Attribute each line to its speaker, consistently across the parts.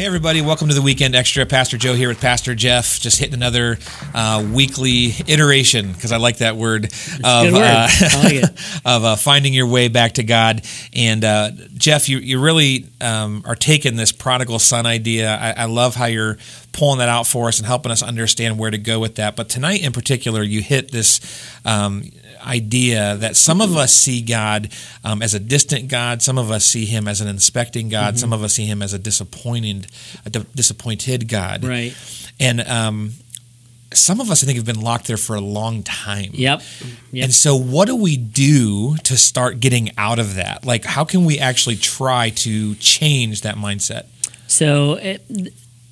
Speaker 1: Hey, everybody, welcome to the Weekend Extra. Pastor Joe here with Pastor Jeff, just hitting another uh, weekly iteration, because I like that word, of,
Speaker 2: word.
Speaker 1: Uh,
Speaker 2: like
Speaker 1: of uh, finding your way back to God. And uh, Jeff, you, you really um, are taking this prodigal son idea. I, I love how you're pulling that out for us and helping us understand where to go with that. But tonight in particular, you hit this. Um, idea that some of us see God um, as a distant God, some of us see Him as an inspecting God,
Speaker 2: Mm-hmm.
Speaker 1: some of us see Him as a disappointed, a di- disappointed God,
Speaker 2: Right.
Speaker 1: And um, some of us, I think, have been locked there for a long time.
Speaker 2: Yep. Yep.
Speaker 1: And so, what do we do to start getting out of that? Like, how can we actually try to change that mindset?
Speaker 2: So it,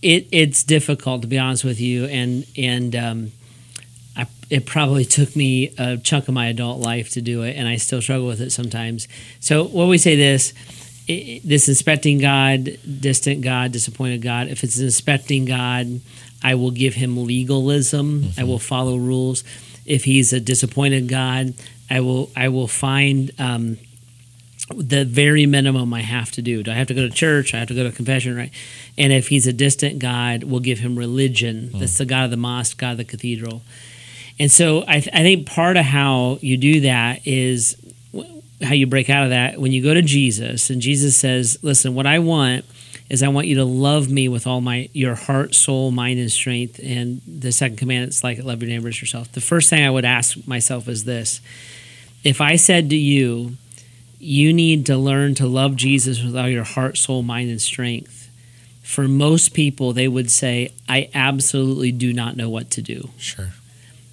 Speaker 2: it it's difficult to be honest with you, and and um, I, it probably took me a chunk of my adult life to do it, and I still struggle with it sometimes. So when we say this, i this inspecting God, distant God, disappointed God. If it's inspecting God, I will give him legalism. I will follow rules. If he's a disappointed God, I will I will find. Um, the very minimum I have to do. Do I have to go to church? I have to go to confession, right? And if he's a distant God, we'll give him religion. That's the hmm. God of the mosque, God of the cathedral. And so I, th- I think part of how you do that is w- how you break out of that when you go to Jesus and Jesus says, "Listen, what I want is I want you to love me with all my your heart, soul, mind, and strength." And the second commandment is like love your neighbor as yourself. The first thing I would ask myself is this: If I said to you, you need to learn to love Jesus with all your heart, soul, mind, and strength. For most people, they would say, I absolutely do not know what to do.
Speaker 1: Sure.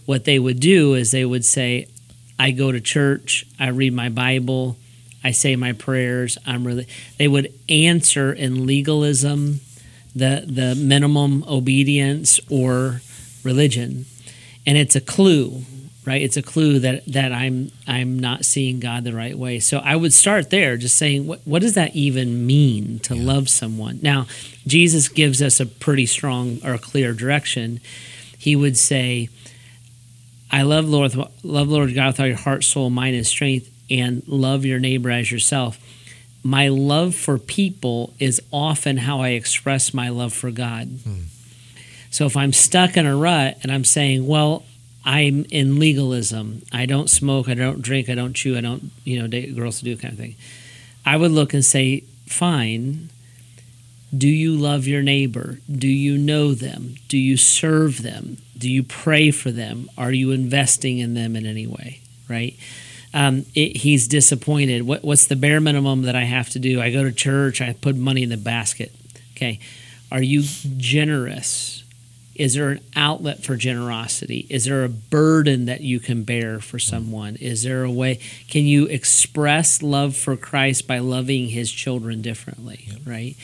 Speaker 2: What they would do is they would say, I go to church, I read my Bible, I say my prayers, I'm really they would answer in legalism, the the minimum obedience or religion. And it's a clue right? It's a clue that that i'm i'm not seeing god the right way. So i would start there just saying what, what does that even mean to love someone? Now jesus gives us a pretty strong or clear direction. He would say i love lord love lord god with all your heart soul mind and strength and love your neighbor as yourself. My love for people is often how i express my love for god. Hmm. So if i'm stuck in a rut and i'm saying well I'm in legalism. I don't smoke. I don't drink. I don't chew. I don't, you know, date girls to do kind of thing. I would look and say, fine. Do you love your neighbor? Do you know them? Do you serve them? Do you pray for them? Are you investing in them in any way? Right? Um, it, he's disappointed. What, what's the bare minimum that I have to do? I go to church. I put money in the basket. Okay. Are you generous? Is there an outlet for generosity? Is there a burden that you can bear for someone? Is there a way? Can you express love for Christ by loving his children differently? Right?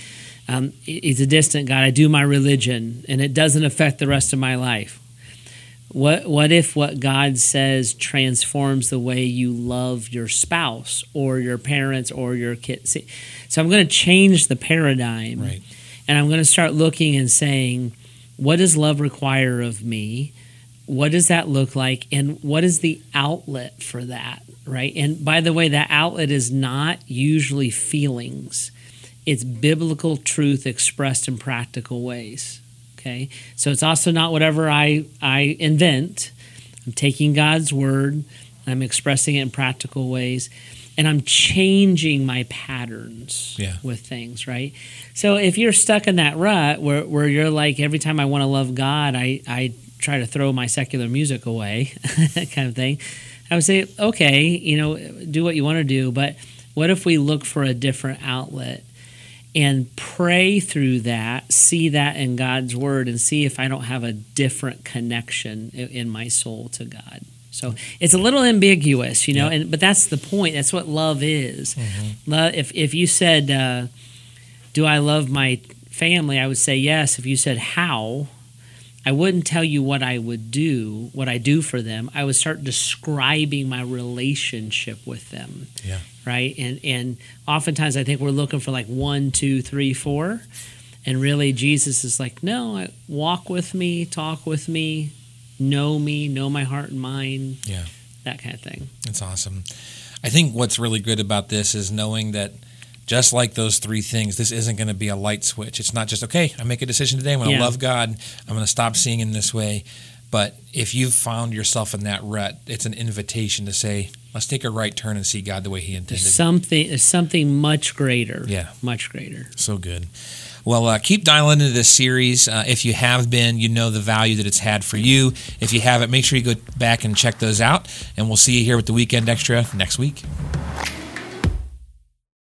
Speaker 2: Um, he's a distant God. I do my religion, and it doesn't affect the rest of my life. What What if what God says transforms the way you love your spouse or your parents or your kids? See, so I'm going to change the paradigm,
Speaker 1: Right.
Speaker 2: and I'm going to start looking and saying what does love require of me? What does that look like? And what is the outlet for that right? And by the way that outlet is not usually feelings. It's biblical truth expressed in practical ways okay? So it's also not whatever i i invent. I'm taking god's word i'm expressing it in practical ways and i'm changing my patterns
Speaker 1: Yeah.
Speaker 2: with things right so if you're stuck in that rut where, where you're like every time i want to love god i i try to throw my secular music away kind of thing i would say okay you know do what you want to do but what if we look for a different outlet and pray through that, see that in God's word, and see if I don't have a different connection in my soul to God. So it's a little ambiguous, you know,
Speaker 1: Yeah.
Speaker 2: and but that's the point. That's what love is. Love. If if you said, uh, "Do I love my family?" I would say yes. If you said how, I wouldn't tell you what I would do, what I do for them. I would start describing my relationship with them
Speaker 1: Yeah.
Speaker 2: right? And and oftentimes I think we're looking for like one, two, three, four, and really Jesus is like, no, walk with me, talk with me, know me, know my heart and mind,
Speaker 1: Yeah.
Speaker 2: that kind of thing.
Speaker 1: That's awesome. I think what's really good about this is knowing that just like those three things, this isn't going to be a light switch. It's not just, okay, I make a decision today. I'm going to
Speaker 2: Yeah.
Speaker 1: love God. I'm going to stop seeing Him this way. But if you've found yourself in that rut, it's an invitation to say, let's take a right turn and see God the way He intended.
Speaker 2: There's something something much greater.
Speaker 1: Yeah.
Speaker 2: Much greater.
Speaker 1: So good. Well, uh, keep dialing into this series. Uh, if you have been, you know the value that it's had for you. If you haven't, make sure you go back and check those out. And we'll see you here with the Weekend Extra next week.